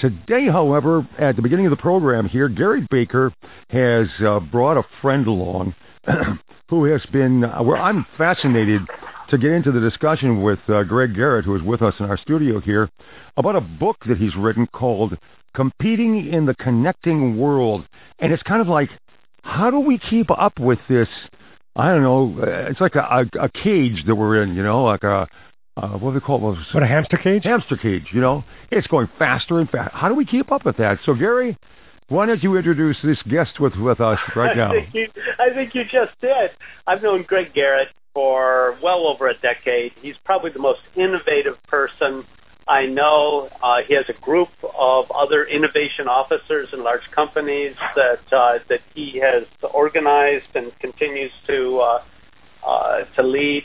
Today, however, at the beginning of the program here, Gary Baker has uh, brought a friend along who has been, uh, well, I'm fascinated to get into the discussion with uh, Greg Garrett, who is with us in our studio here, about a book that he's written called Competing in the Connecting World. And it's kind of like, how do we keep up with this? I don't know. uh, It's like a, a, a cage that we're in, you know, like a, uh, what do they call it? What a hamster cage? Hamster cage, you know. It's going faster and faster. How do we keep up with that? So, Gary, why don't you introduce this guest with, with us right now? I think, you, I think you just did. I've known Greg Garrett for well over a decade. He's probably the most innovative person I know. Uh, he has a group of other innovation officers in large companies that uh, that he has organized and continues to uh, uh, to lead.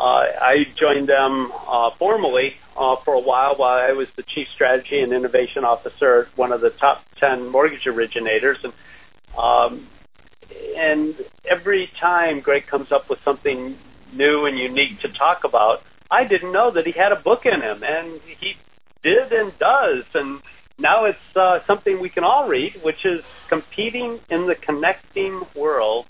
Uh, I joined them uh, formally uh, for a while while I was the chief strategy and innovation officer at one of the top 10 mortgage originators. And, um, and every time Greg comes up with something new and unique to talk about, I didn't know that he had a book in him, and he did and does. And now it's something we can all read, which is Competing in the Connecting World.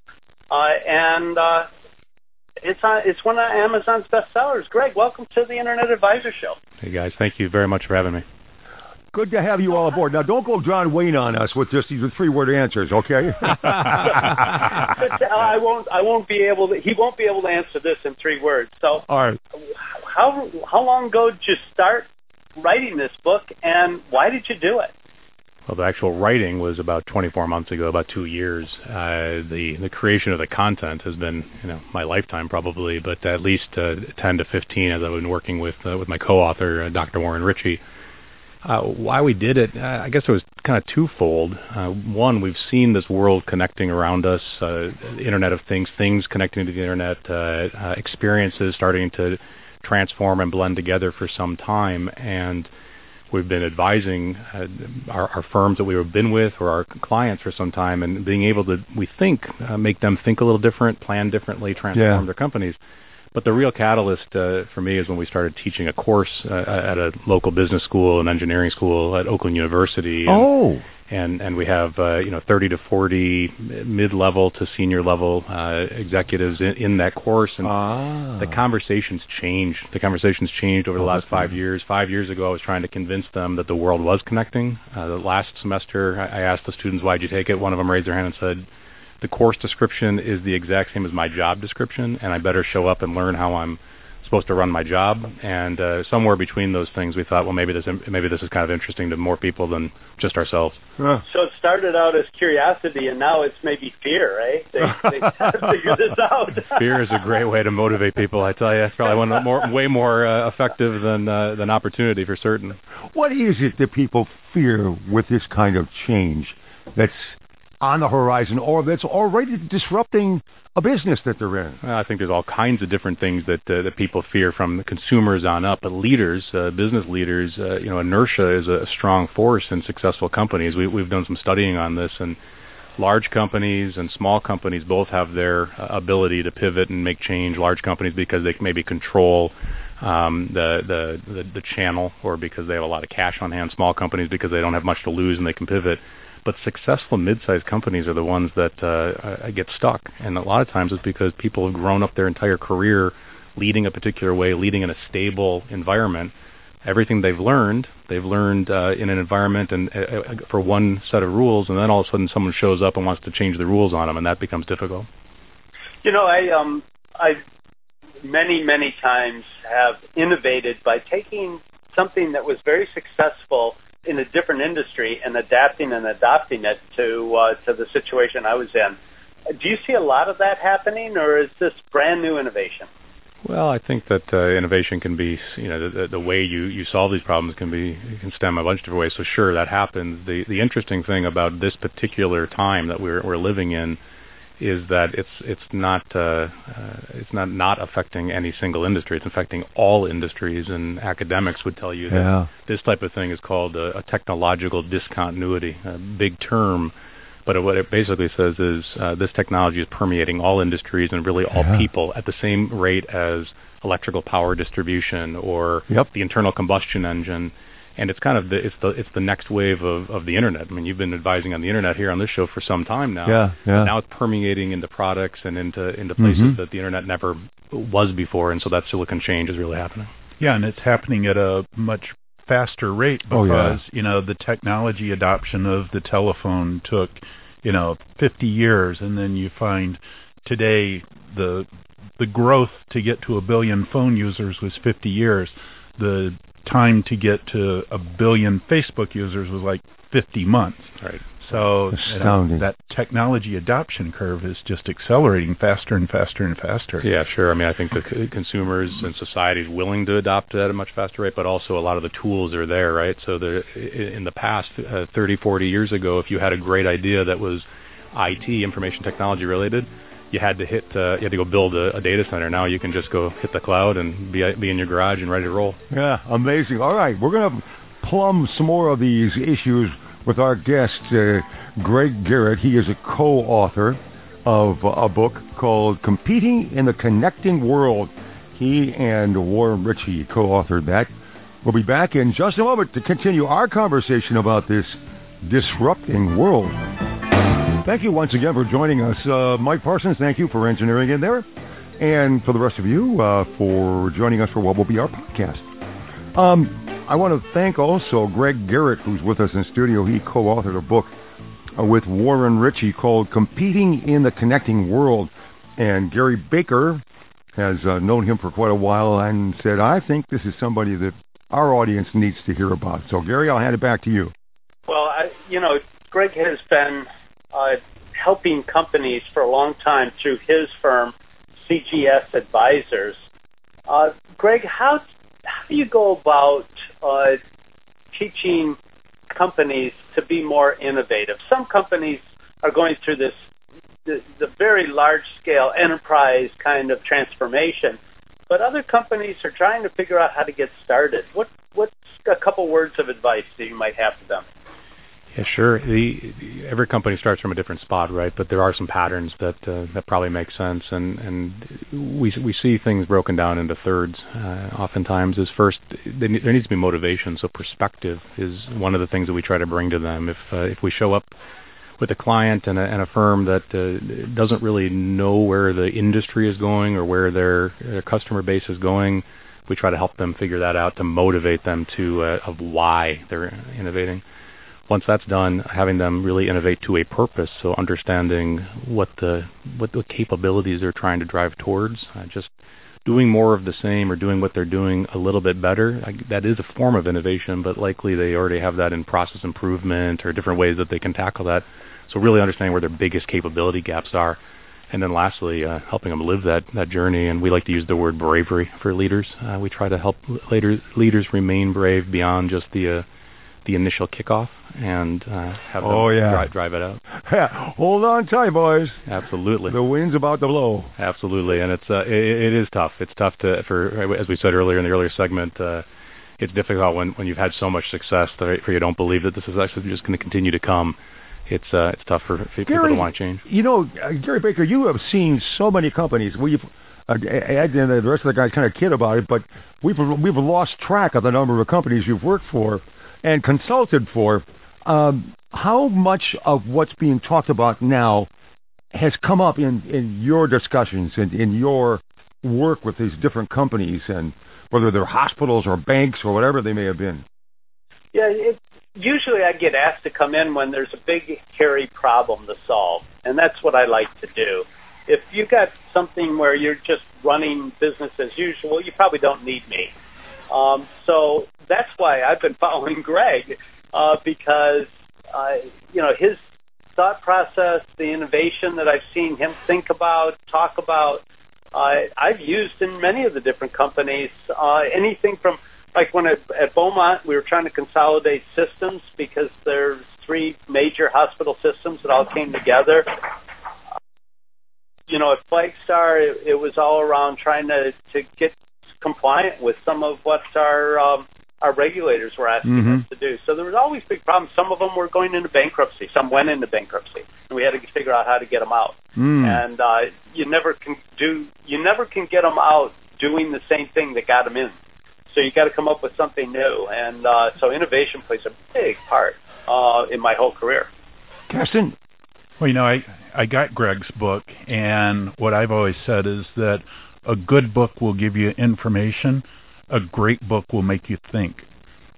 And it's on, it's one of Amazon's bestsellers. Greg, welcome to the Internet Advisor Show. Hey guys, thank you very much for having me. Good to have you all aboard. Now, don't go John Wayne on us with just these three-word answers, okay? But, I won't. I won't be able to. He won't be able to answer this in three words. So, all right. how how long ago did you start writing this book, and why did you do it? Well, the actual writing was about 24 months ago, about two years. Uh, the the creation of the content has been, you know, my lifetime probably, but at least uh, 10 to 15 as I've been working with uh, with my co-author, uh, Dr. Warren Ritchie. Uh, why we did it, uh, I guess it was kind of twofold. One, we've seen this world connecting around us, Internet of Things, things connecting to the Internet, experiences starting to transform and blend together for some time, and we've been advising uh, our, our firms that we've been with or our clients for some time, and being able to, we think, uh, make them think a little different, plan differently, transform Yeah. their companies. But the real catalyst uh, for me is when we started teaching a course uh, at a local business school and engineering school at Oakland University. And, Oh, and and we have uh, you know 30 to 40 mid-level to senior level uh, executives in, in that course, and ah. the conversations changed. The conversations changed over the Oh, last five nice. years. Five years ago, I was trying to convince them that the world was connecting. Uh, the last semester, I I asked the students, "Why'd you take it?" One of them raised their hand and said, "The course description is the exact same as my job description, and I better show up and learn how I'm." Supposed to run my job and uh, somewhere between those things we thought well maybe this maybe this is kind of interesting to more people than just ourselves Huh. So it started out as curiosity, and now it's maybe fear, right? They, they gotta figure this out. fear is a great way to motivate people. I tell you, it's probably one of the more, way more uh, effective than uh, than opportunity for certain. What is it that people fear with this kind of change that's on the horizon or that's already disrupting a business that they're in? I think there's all kinds of different things that uh, that people fear from the consumers on up. But leaders, uh, business leaders, uh, you know, inertia is a strong force in successful companies. We, we've done some studying on this, and large companies and small companies both have their uh, ability to pivot and make change. Large companies because they maybe control um, the, the the the channel, or because they have a lot of cash on hand. Small companies because they don't have much to lose and they can pivot. But successful mid-sized companies are the ones that uh, uh, get stuck, and a lot of times it's because people have grown up their entire career leading a particular way, leading in a stable environment. Everything they've learned, they've learned uh, in an environment and uh, uh, for one set of rules, and then all of a sudden someone shows up and wants to change the rules on them, and that becomes difficult. You know, I um, I many many times have innovated by taking something that was very successful in a different industry and adapting and adopting it to uh, to the situation I was in. Do you see a lot of that happening, or is this brand new innovation? Well, I think that uh, innovation can be, you know, the, the way you, you solve these problems can be can stem a bunch of different ways. So sure, that happens. The the interesting thing about this particular time that we're we're living in is that it's it's not uh, uh, it's not not affecting any single industry. It's affecting all industries, and academics would tell you that Yeah. this type of thing is called a, a technological discontinuity, a big term. But what it basically says is uh, this technology is permeating all industries and really all Yeah. people at the same rate as electrical power distribution or Yep. the internal combustion engine. And it's kind of the it's the it's the next wave of of the internet. I mean, you've been advising on the internet here on this show for some time now. Yeah, yeah. Now it's permeating into products and into into places Mhm. that the internet never was before, and so that silicon change is really happening. Yeah, and it's happening at a much faster rate Oh, because yeah. you know the technology adoption of the telephone took you know 50 years, and then you find today the the growth to get to a billion phone users was 50 years. The time to get to a billion Facebook users was like 50 months. Right. So you know, Astounding. that technology adoption curve is just accelerating faster and faster and faster. Yeah, sure. I mean, I think the consumers and society is willing to adopt at a much faster rate, but also a lot of the tools are there, right? So the in the past, uh, 30, 40 years ago, if you had a great idea that was IT, information technology related, you had to hit, uh, you had to go build a, a data center. Now you can just go hit the cloud and be be in your garage and ready to roll. Yeah, amazing. All right, we're to plumb some more of these issues with our guest, uh, Greg Garrett. He is a co-author of a book called Competing in the Connecting World. He and Warren Ritchie co-authored that. We'll be back in just a moment to continue our conversation about this disrupting world. Thank you once again for joining us. Uh, Mike Parsons, thank you for engineering in there. And for the rest of you, uh, for joining us for what will be our podcast. Um, I want to thank also Greg Garrett, who's with us in studio. He co-authored a book uh, with Warren Ritchie called Competing in the Connecting World. And Gary Baker has uh, known him for quite a while and said, I think this is somebody that our audience needs to hear about. So, Gary, I'll hand it back to you. Well, I, you know, Greg has been uh, helping companies for a long time through his firm, CGS Advisors. Uh, Greg, how how do you go about uh, teaching companies to be more innovative? Some companies are going through this the, the very large scale enterprise kind of transformation, but other companies are trying to figure out how to get started. What what's a couple words of advice that you might have for them? Yeah, sure. Every company starts from a different spot, right? But there are some patterns that uh, that probably make sense, and we we see things broken down into thirds. Uh, oftentimes, is first there needs to be motivation. So perspective is one of the things that we try to bring to them. If uh, if we show up with a client and a, firm that doesn't really know where the industry is going or where their, customer base is going, we try to help them figure that out to motivate them to of why they're innovating once that's done, having them really innovate to a purpose, so understanding what the what the capabilities they're trying to drive towards, uh, just doing more of the same or doing what they're doing a little bit better, I, that is a form of innovation, but likely they already have that in process improvement or different ways that they can tackle that. So really understanding where their biggest capability gaps are. And then lastly, uh, helping them live that, that journey. And we like to use the word bravery for leaders. Uh, we try to help later, leaders remain brave beyond just the uh, the initial kickoff and uh, have them Oh, yeah. drive, drive it out. Yeah, hold on tight, boys. Absolutely. The wind's about to blow. Absolutely, and it's uh, it, it is tough. It's tough to for as we said earlier in the earlier segment. Uh, it's difficult when when you've had so much success that for you don't believe that this is actually just going to continue to come. It's uh, it's tough for, for people to want to change. You know, uh, Gary Baker, you have seen so many companies. We've uh, Ed and the rest of the guys kind of kid about it, but we've we've lost track of the number of companies you've worked for and consulted for. Um, how much of what's being talked about now has come up in in your discussions and in your work with these different companies, and whether they're hospitals or banks or whatever they may have been? Yeah, it, usually I get asked to come in when there's a big, hairy problem to solve, and that's what I like to do. If you've got something where you're just running business as usual, you probably don't need me. Um, so that's why I've been following Greg uh, because uh, you know his thought process, the innovation that I've seen him think about, talk about. Uh, I've used in many of the different companies. Uh, anything from like when at, at Beaumont, we were trying to consolidate systems because there's three major hospital systems that all came together. You know, at Flagstar, it, it was all around trying to to get compliant with some of what our um, our regulators were asking Mhm. us to do. So there was always big problems. Some of them were going into bankruptcy. Some went into bankruptcy, and we had to figure out how to get them out. Mm. And uh, you never can do you never can get them out doing the same thing that got them in. So you got to come up with something new, and uh, so innovation plays a big part uh, in my whole career. Keston? Well, you know, I I got Greg's book, and what I've always said is that a good book will give you information. A great book will make you think.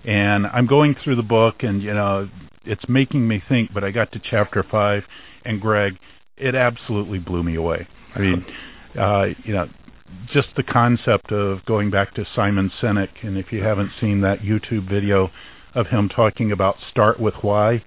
And I'm going through the book, and you know, it's making me think. But I got to chapter five, and Greg, it absolutely blew me away. I mean, uh, you know, just the concept of going back to Simon Sinek, and if you haven't seen that YouTube video of him talking about start with why,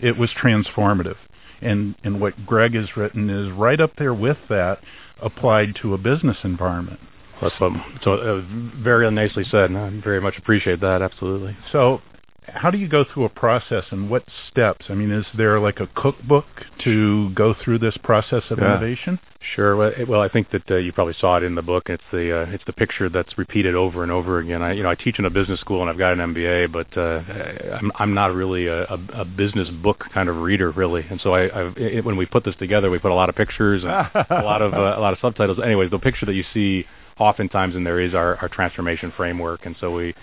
it was transformative. And and what Greg has written is right up there with that, applied to a business environment. That's what, so uh, very nicely said. and I very much appreciate that. Absolutely. So, how do you go through a process and what steps? I mean, is there like a cookbook to go through this process of Yeah. innovation? Sure. Well, I think that uh, you probably saw it in the book. It's the uh, it's the picture that's repeated over and over again. I you know I teach in a business school and I've got an MBA, but uh, I'm I'm not really a, a, business book kind of reader really. And so I I've, it, when we put this together, we put a lot of pictures and a lot of uh, a lot of subtitles. Anyways, the picture that you see oftentimes in there is our our transformation framework, and so we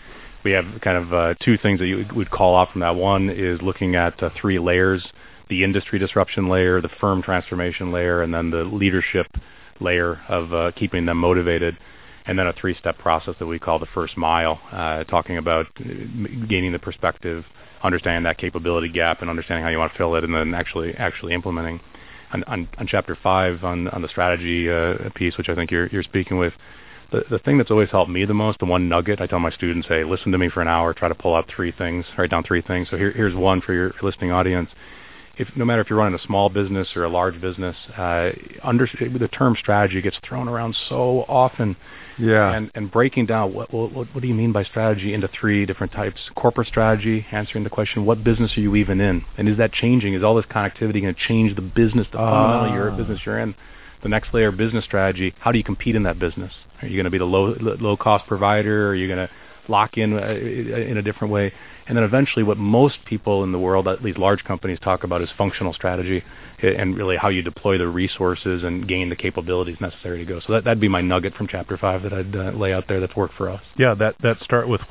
we have kind of uh, two things that you would call out from that. One is looking at uh, three layers: the industry disruption layer, the firm transformation layer, and then the leadership layer of uh, keeping them motivated. And then a three-step process that we call the first mile, uh, talking about uh, gaining the perspective, understanding that capability gap, and understanding how you want to fill it, and then actually actually implementing. On, on, on chapter five, on on the strategy uh, piece, which I think you're you're speaking with, the, the thing that's always helped me the most, the one nugget, I tell my students, hey, listen to me for an hour, try to pull out three things, write down three things. So here, here's one for your listening audience. If no matter if you're running a small business or a large business, uh, under, the term strategy gets thrown around so often, Yeah. and and breaking down what, what what do you mean by strategy into three different types: corporate strategy, answering the question, what business are you even in, and is that changing? Is all this connectivity going to change the business, the fundamental your Ah. business you're in? The next layer, business strategy. How do you compete in that business? Are you going to be the low low cost provider? Are you going to lock in uh, in a different way? And then eventually, what most people in the world, at least large companies, talk about is functional strategy, eh, and really how you deploy the resources and gain the capabilities necessary to go. So that that'd be my nugget from chapter five that I'd uh, lay out there that's worked for us. Yeah, that that start with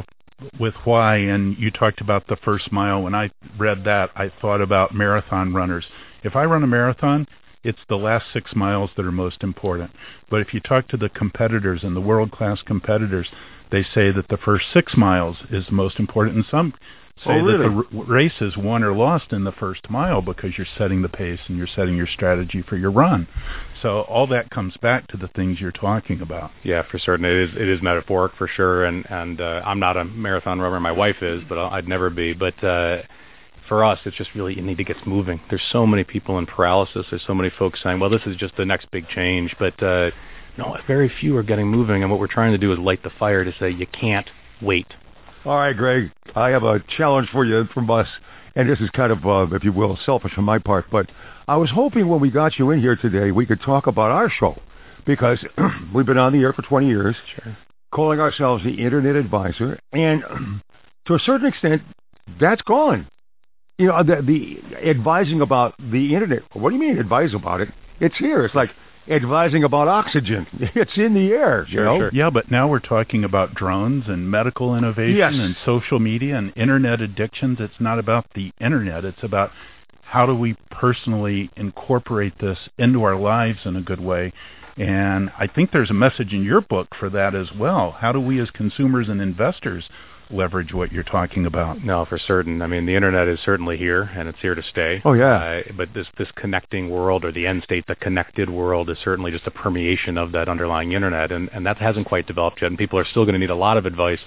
with why, and you talked about the first mile. When I read that, I thought about marathon runners. If I run a marathon, it's the last six miles that are most important. But if you talk to the competitors and the world class competitors, they say that the first six miles is the most important. And some say Oh, really? that the r- race is won or lost in the first mile because you're setting the pace and you're setting your strategy for your run. So all that comes back to the things you're talking about. Yeah, for certain. It is it is metaphoric for sure, and and uh, I'm not a marathon runner. My wife is, but I'll- I'd never be. But uh, for us, it's just really you need to get moving. There's so many people in paralysis. There's so many folks saying, "Well, this is just the next big change," but uh, no, very few are getting moving. And what we're trying to do is light the fire to say you can't wait. All right, Greg. I have a challenge for you from us, and this is kind of, uh, if you will, selfish on my part. But I was hoping when we got you in here today, we could talk about our show because we've been on the air for 20 years, Sure. calling ourselves the Internet Advisor, and to a certain extent, that's gone. You know, the, the advising about the internet. What do you mean advise about it? It's here. It's like advising about oxygen. It's in the air. you Sure, know? sure. Yeah, but now we're talking about drones and medical innovation Yes. and social media and internet addictions. It's not about the internet. It's about how do we personally incorporate this into our lives in a good way. And I think there's a message in your book for that as well. How do we as consumers and investors leverage what you're talking about? No, for certain. I mean, the internet is certainly here, and it's here to stay. Oh, yeah. Uh, but this this connecting world, or the end state, the connected world, is certainly just a permeation of that underlying internet, and and that hasn't quite developed yet. And people are still going to need a lot of advice.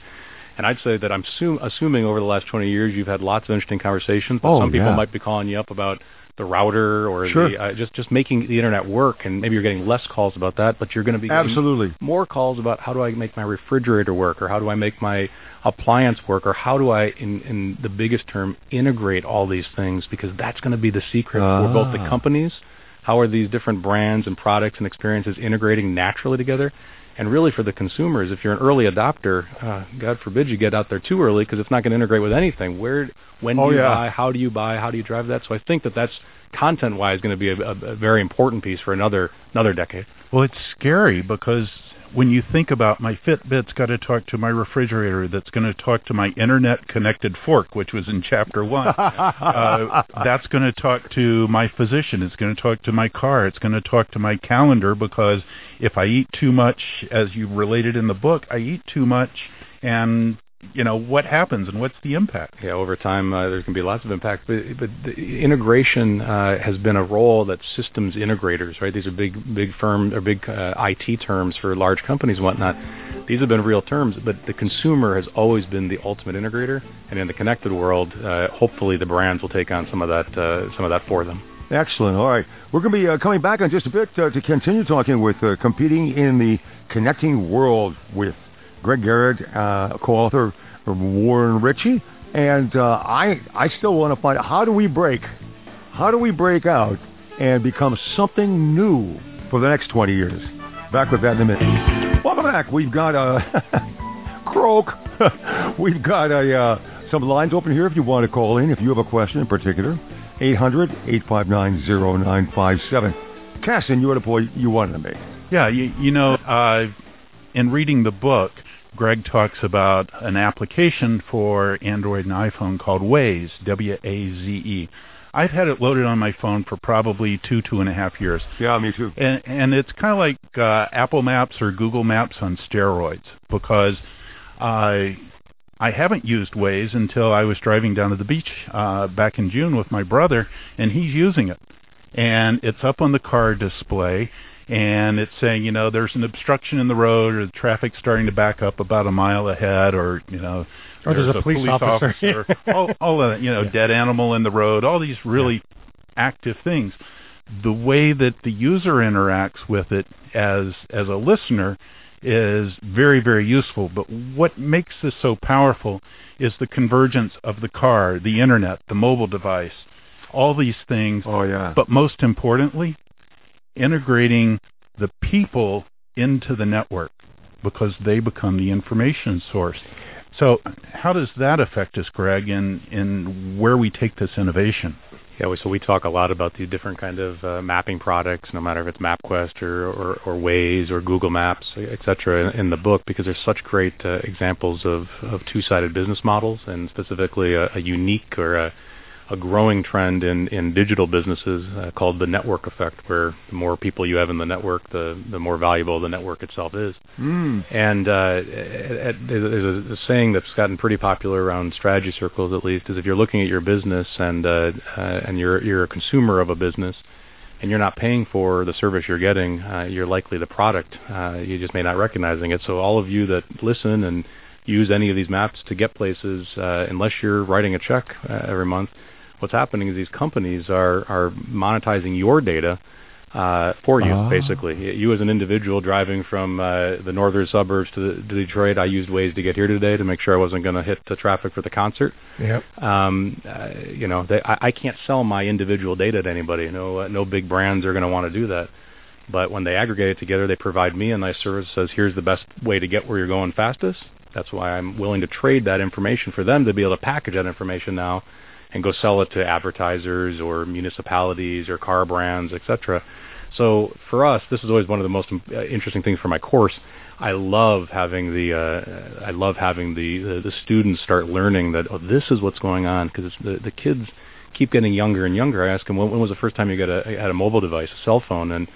And I'd say that I'm assume, assuming over the last 20 years you've had lots of interesting conversations. But Oh, some people yeah. might be calling you up about the router or Sure. the, uh, just just making the internet work, and maybe you're getting less calls about that, but you're going to be getting Absolutely. more calls about how do I make my refrigerator work, or how do I make my appliance work, or how do I, in, in the biggest term, integrate all these things, because that's going to be the secret for both the Ah. companies. How are these different brands and products and experiences integrating naturally together? And really for the consumers, if you're an early adopter, uh, God forbid you get out there too early because it's not going to integrate with anything. Where, when do Oh, you yeah. buy? How do you buy? How do you drive that? So I think that that's content-wise going to be a, a, a very important piece for another another decade. Well, it's scary because when you think about my Fitbit's got to talk to my refrigerator, that's going to talk to my internet-connected fork, which was in chapter one. uh, that's going to talk to my physician. It's going to talk to my car. It's going to talk to my calendar because if I eat too much, as you related in the book, I eat too much, and you know what happens and what's the impact. Yeah, over time uh, there can be lots of impact, but, but the integration uh, has been a role that systems integrators, right? These are big, big firm or big uh, IT terms for large companies and whatnot. These have been real terms, but the consumer has always been the ultimate integrator, and in the connected world, uh, hopefully the brands will take on some of that, uh, some of that for them. Excellent. All right. We're going to be uh, coming back in just a bit uh, to continue talking with uh, competing in the connecting world with Greg Garrett, uh, co-author of Warren Ritchie, and uh, I I still want to find out how do we break, how do we break out and become something new for the next 20 years. Back with that in a minute. Welcome back. We've got a croak. We've got a uh, some lines open here if you want to call in if you have a question in particular. 800-859-0957. Casson, you had a point you wanted to make. Yeah, you, you know, uh, in reading the book, Greg talks about an application for Android and iPhone called Waze, W-A-Z-E. I've had it loaded on my phone for probably two, two and a half years. Yeah, me too. And, and it's kind of like uh, Apple Maps or Google Maps on steroids because I I haven't used Waze until I was driving down to the beach uh, back in June with my brother, and he's using it. And it's up on the car display, and it's saying, you know, there's an obstruction in the road, or the traffic's starting to back up about a mile ahead, or you know, or there's, there's a, police, police officer, officer all, all the, you know, yeah. dead animal in the road, all these really yeah. active things. The way that the user interacts with it as as a listener is very very useful. But what makes this so powerful is the convergence of the car, the internet, the mobile device, all these things. Oh yeah. But most importantly, integrating the people into the network because they become the information source. So how does that affect us, Greg, in, in where we take this innovation? Yeah, so we talk a lot about the different kind of uh, mapping products, no matter if it's MapQuest or, or, or Waze or Google Maps, et cetera, in, in the book, because there's such great uh, examples of, of two-sided business models and specifically a, a unique or a, a growing trend in, in digital businesses uh, called the network effect, where the more people you have in the network, the, the more valuable the network itself is. Mm. And uh, there's a, a saying that's gotten pretty popular around strategy circles, at least, is if you're looking at your business and uh, uh, and you're you're a consumer of a business, and you're not paying for the service you're getting, uh, you're likely the product. Uh, you just may not recognizing it. So all of you that listen and use any of these maps to get places, uh, unless you're writing a check uh, every month, what's happening is these companies are are monetizing your data uh, for you, oh. basically. You as an individual driving from uh, the northern suburbs to, the, to Detroit, I used Waze to get here today to make sure I wasn't going to hit the traffic for the concert. Yep. Um, uh, you know, they, I, I can't sell my individual data to anybody. No, uh, no big brands are going to want to do that. But when they aggregate it together, they provide me a nice service that says, here's the best way to get where you're going fastest. That's why I'm willing to trade that information for them to be able to package that information now and go sell it to advertisers or municipalities or car brands, etc. So for us, this is always one of the most uh, interesting things for my course. I love having the uh, I love having the, the the students start learning that oh, this is what's going on because the the kids keep getting younger and younger. I ask them when, when was the first time you got a had a mobile device, a cell phone, and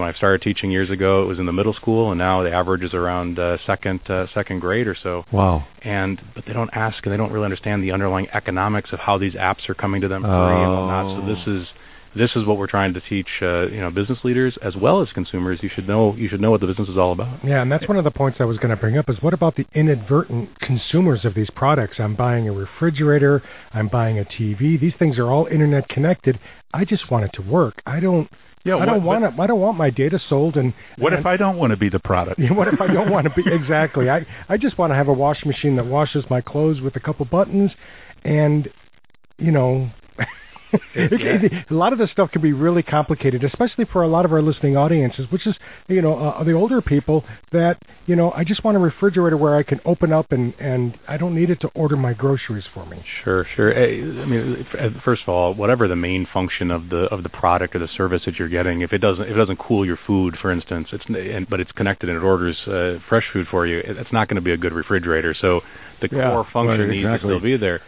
when I started teaching years ago, it was in the middle school, and now the average is around uh, second uh, second grade or so. Wow! And but they don't ask, and they don't really understand the underlying economics of how these apps are coming to them free and whatnot. So this is this is what we're trying to teach uh, you know business leaders as well as consumers. You should know you should know what the business is all about. Yeah, and that's one of the points I was going to bring up is what about the inadvertent consumers of these products? I'm buying a refrigerator, I'm buying a TV. These things are all internet connected. I just want it to work. I don't yeah, I don't want it. I don't want my data sold. And what and, if I don't want to be the product? What if I don't want to be exactly? I I just want to have a washing machine that washes my clothes with a couple buttons, and you know. A lot of this stuff can be really complicated, especially for a lot of our listening audiences, which is you know uh, the older people that you know I just want a refrigerator where I can open up and and I don't need it to order my groceries for me. Sure, sure. I mean, first of all, whatever the main function of the of the product or the service that you're getting, if it doesn't if it doesn't cool your food, for instance, it's and, but it's connected and it orders uh, fresh food for you, it's not going to be a good refrigerator. So the Yeah, core function right, needs to still be there.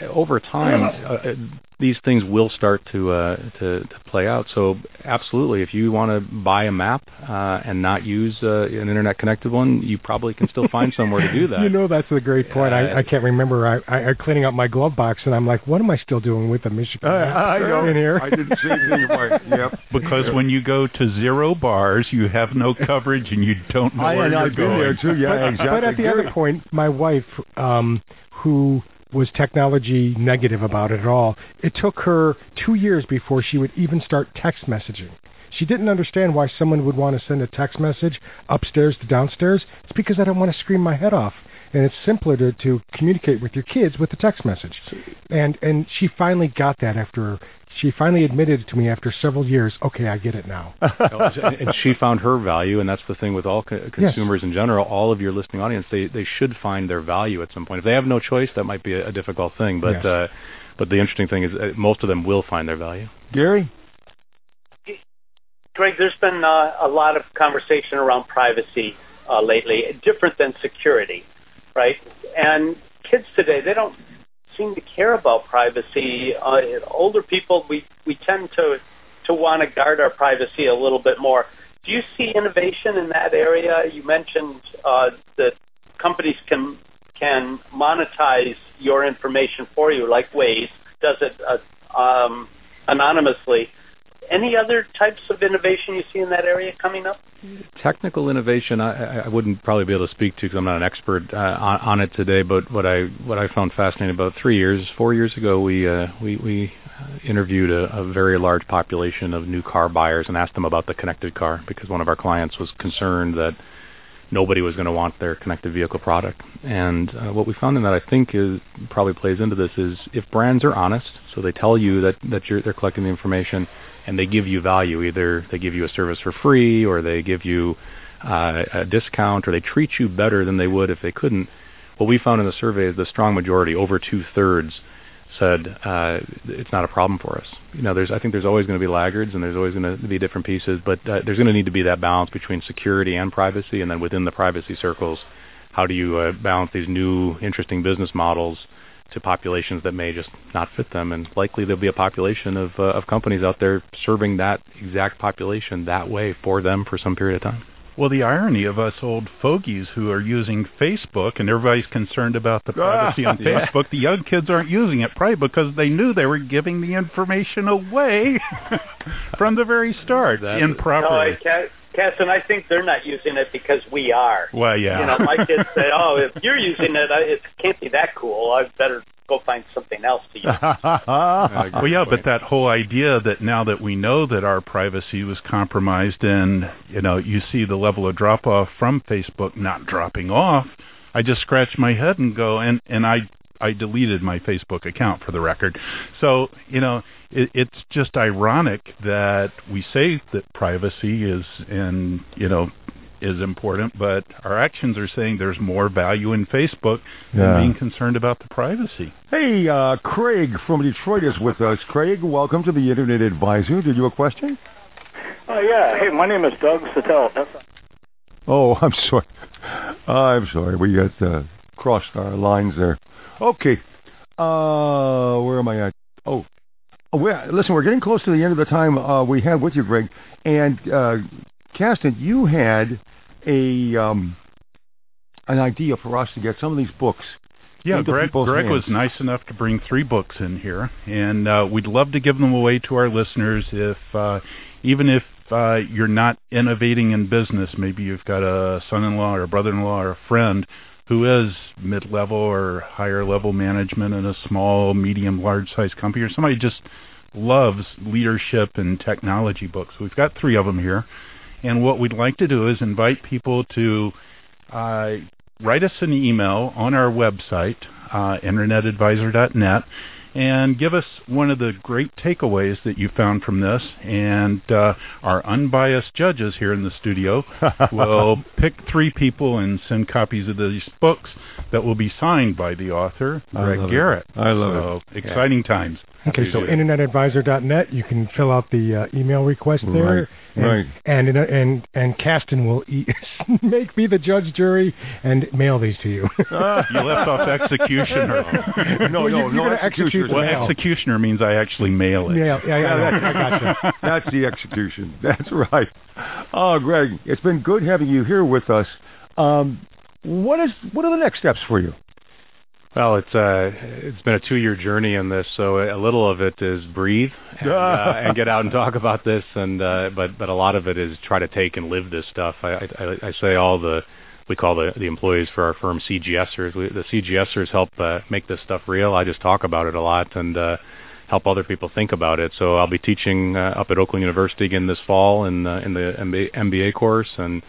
Over time, uh, these things will start to, uh, to to play out. So absolutely, if you want to buy a map uh, and not use uh, an internet connected one, you probably can still find somewhere to do that. You know, that's a great point. Yeah. I, I can't remember. I, I, I cleaning up my glove box, and I'm like, what am I still doing with the Michigan I, I know. in here? I did the same thing. Right. Yep. Because when you go to zero bars, you have no coverage and you don't know I, where and you're I've been there too. Yeah, but, exactly. but at the other point, my wife, um, who was technology negative about it at all, it took her two years before she would even start text messaging. She didn't understand why someone would want to send a text message upstairs to downstairs. It's because I don't want to scream my head off. And it's simpler to, to communicate with your kids with a text message. And and she finally got that after she finally admitted to me after several years, okay, I get it now. and she found her value, and that's the thing with all co- consumers in general. All of your listening audience, they they should find their value at some point. If they have no choice, that might be a, a difficult thing. But Yes. uh, but the interesting thing is, uh, most of them will find their value. Gary. Greg, there's been uh, a lot of conversation around privacy uh, lately, different than security, right? And kids today, they don't seem to care about privacy. Uh, older people, we, we tend to to want to guard our privacy a little bit more. Do you see innovation in that area? You mentioned uh, that companies can can monetize your information for you, like Waze does it uh, um, anonymously. Any other types of innovation you see in that area coming up? Technical innovation, I, I- wouldn't probably be able to speak to because I'm not an expert uh, on, on it today. But what I what I found fascinating about three years, four years ago, we uh, we we interviewed a, a very large population of new car buyers and asked them about the connected car because one of our clients was concerned that nobody was going to want their connected vehicle product. And uh, what we found in that I think is probably plays into this is if brands are honest, so they tell you that that you're, they're collecting the information and they give you value, either they give you a service for free or they give you uh, a discount or they treat you better than they would if they couldn't. What we found in the survey is the strong majority, over two thirds, said uh, it's not a problem for us. You know, there's I think there's always going to be laggards and there's always going to be different pieces, but uh, there's going to need to be that balance between security and privacy, and then within the privacy circles, how do you uh, balance these new interesting business models to populations that may just not fit them? And likely there'll be a population of uh, of companies out there serving that exact population that way for them for some period of time. Well, the irony of us old fogies who are using Facebook and everybody's concerned about the privacy on Yeah. Facebook, the young kids aren't using it probably because they knew they were giving the information away from the very start That- No, improperly. I, And I think they're not using it because we are. well, yeah. You know, my kids say, "Oh, if you're using it, uh, it can't be that cool. I better go find something else to use." Well, yeah, but that whole idea that now that we know that our privacy was compromised, and you know, you see the level of drop off from Facebook not dropping off, I just scratch my head and go, and and I I deleted my Facebook account for the record. So you know, it, it's just ironic that we say that privacy is and you know is important, but our actions are saying there's more value in Facebook Yeah. than being concerned about the privacy. Hey, uh, Craig from Detroit is with us. Craig, welcome to the Internet Advisor. Did you have a question? Oh yeah. Hey, my name is Doug Sattel. Oh, I'm sorry. I'm sorry. We got uh, crossed our lines there. Okay. Uh, where am I at? Oh, oh listen, we're getting close to the end of the time uh, we had with you, Greg. And uh, Caston, you had a um, an idea for us to get some of these books. Yeah, Greg, Greg was nice enough to bring three books in here, and uh, we'd love to give them away to our listeners. If uh, even if uh, you're not innovating in business, maybe you've got a son-in-law or a brother-in-law or a friend who is mid-level or higher-level management in a small, medium, large-sized company, or somebody just loves leadership and technology books. We've got three of them here, and what we'd like to do is invite people to uh, write us an email on our website, uh, internetadvisor.net, and give us one of the great takeaways that you found from this. And uh, our unbiased judges here in the studio will pick three people and send copies of these books that will be signed by the author, Greg Garrett. It. I love so, it. Exciting yeah. times. Okay, so internetadvisor.net, you can fill out the uh, email request there. Right. And, right. And and and Caston will e- make me the judge, jury, and mail these to you. uh, you left off executioner. no, no, no. Executioner. Well, executioner means I actually mail it. Yeah, yeah, yeah. yeah I gotcha. That's the execution. That's right. Oh, Greg, it's been good having you here with us. Um, what is what are the next steps for you? Well, it's uh, it's been a two-year journey in this, so a little of it is breathe and, uh, and get out and talk about this, and uh, but but a lot of it is try to take and live this stuff. I, I, I say all the we call the the employees for our firm CGSers. We, the CGSers help uh, make this stuff real. I just talk about it a lot and uh, help other people think about it. So I'll be teaching uh, up at Oakland University again this fall in uh, in the MBA, MBA course and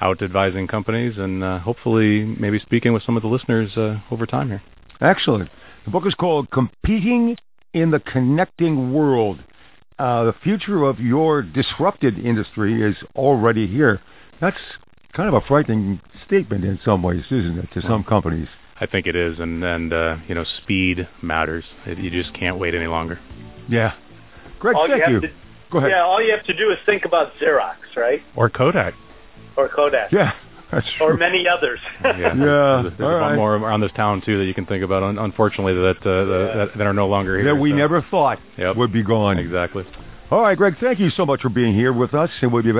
out advising companies and uh, hopefully maybe speaking with some of the listeners uh, over time here. Excellent. The book is called Competing in the Connecting World. Uh, the future of your disrupted industry is already here. That's kind of a frightening statement in some ways, isn't it, to some companies? I think it is, and and uh, you know, speed matters. You just can't wait any longer. Yeah, Greg, all thank you. you. To, Go ahead. Yeah, all you have to do is think about Xerox, right? Or Kodak or Kodak. Yeah. That's true. Or many others. yeah, yeah. There's, there's a lot more around this town too that you can think about. Unfortunately, that uh, that, that, are no longer here. That we so. never thought yep. would be gone. Exactly. All right, Greg. Thank you so much for being here with us, and we'll be